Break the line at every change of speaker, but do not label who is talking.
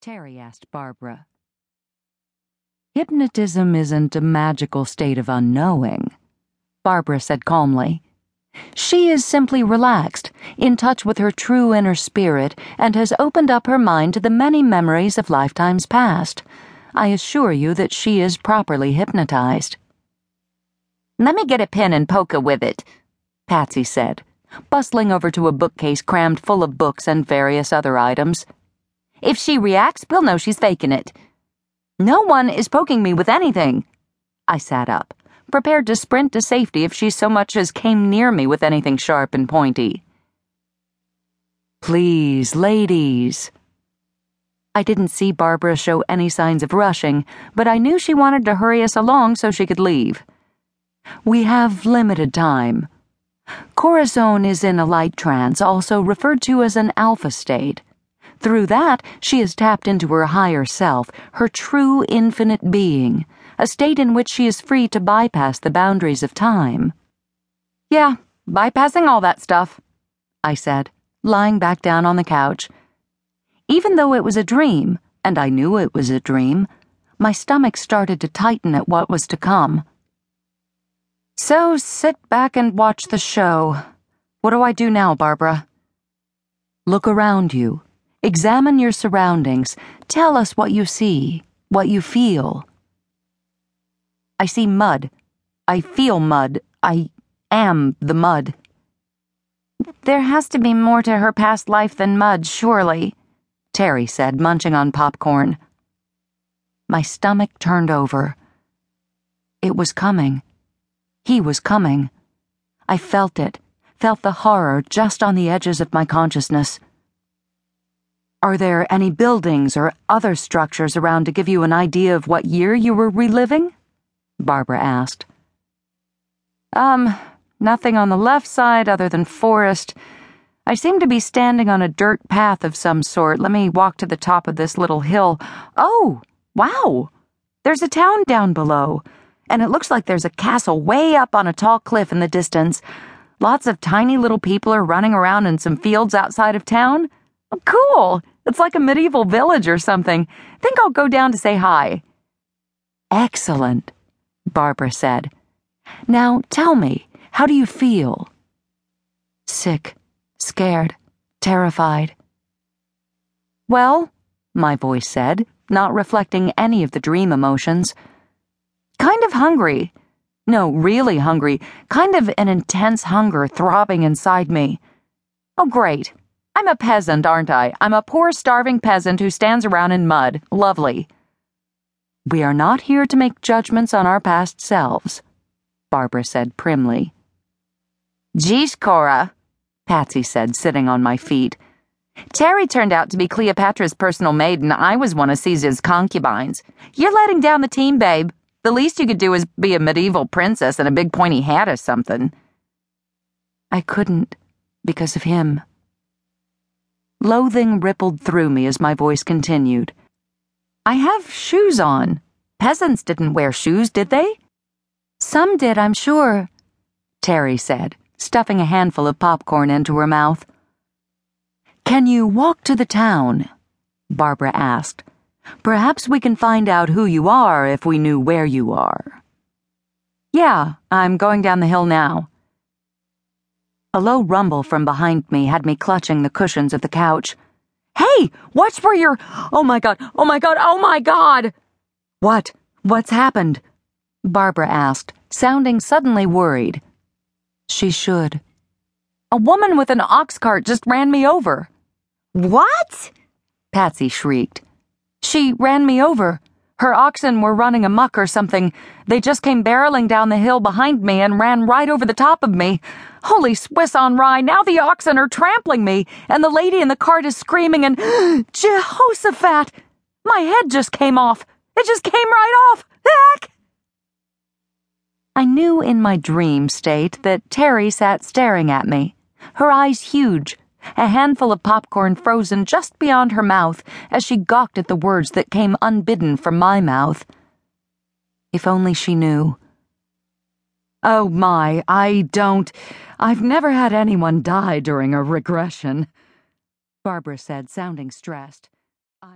Terry asked Barbara. Hypnotism isn't a magical state of unknowing, Barbara said calmly. She is simply relaxed, in touch with her true inner spirit, and has opened up her mind to the many memories of lifetimes past. I assure you that she is properly hypnotized.
Let me get a pen and poker with it, Patsy said, bustling over to a bookcase crammed full of books and various other items. If she reacts, we'll know she's faking it. No one is poking me with anything. I sat up, prepared to sprint to safety if she so much as came near me with anything sharp and pointy.
Please, ladies. I didn't see Barbara show any signs of rushing, but I knew she wanted to hurry us along so she could leave. We have limited time. Corazon is in a light trance, also referred to as an alpha state. Through that, she has tapped into her higher self, her true infinite being, a state in which she is free to bypass the boundaries of time.
Yeah, bypassing all that stuff, I said, lying back down on the couch. Even though it was a dream, and I knew it was a dream, my stomach started to tighten at what was to come.
So sit back and watch the show. What do I do now, Barbara? Look around you. Examine your surroundings. Tell us what you see, what you feel.
I see mud. I feel mud. I am the mud.
There has to be more to her past life than mud, surely, Terry said, munching on popcorn.
My stomach turned over. It was coming. He was coming. I felt it, felt the horror just on the edges of my consciousness. Are there any buildings or other structures around to give you an idea of what year you were reliving? Barbara asked.
Um, nothing on the left side other than forest. I seem to be standing on a dirt path of some sort. Let me walk to the top of this little hill. Oh, wow! There's a town down below, and it looks like there's a castle way up on a tall cliff in the distance. Lots of tiny little people are running around in some fields outside of town. Cool! It's like a medieval village or something. Think I'll go down to say hi.
Excellent, Barbara said. Now tell me, how do you feel? Sick, scared, terrified.
Well, my voice said, not reflecting any of the dream emotions. Kind of hungry. No, really hungry. Kind of an intense hunger throbbing inside me. Oh, great. I'm a peasant, aren't I? I'm a poor, starving peasant who stands around in mud. Lovely.
We are not here to make judgments on our past selves, Barbara said primly.
Geez, Cora, Patsy said, sitting on my feet. Terry turned out to be Cleopatra's personal maid, and I was one of Caesar's concubines. You're letting down the team, babe. The least you could do is be a medieval princess in a big pointy hat or something.
I couldn't, because of him. Loathing rippled through me as my voice continued.
I have shoes on. Peasants didn't wear shoes, did they?
Some did, I'm sure,
Terry said, stuffing a handful of popcorn into her mouth. Can you walk to the town? Barbara asked. Perhaps we can find out who you are if we knew where you are.
Yeah, I'm going down the hill now.
A low rumble from behind me had me clutching the cushions of the couch.
Hey, watch where you're. Oh my god, oh my god, oh my god!
What? What's happened? Barbara asked, sounding suddenly worried. She should.
A woman with an ox cart just ran me over.
What?
Patsy shrieked. She ran me over. Her oxen were running amuck or something. They just came barreling down the hill behind me and ran right over the top of me. Holy Swiss on rye, now the oxen are trampling me, and the lady in the cart is screaming, and Jehoshaphat! My head just came off. It just came right off. Heck!
I knew in my dream state that Terry sat staring at me, her eyes huge a handful of popcorn frozen just beyond her mouth as she gawked at the words that came unbidden from my mouth. If only she knew.
Oh my, I don't. I've never had anyone die during a regression, Barbara said, sounding stressed.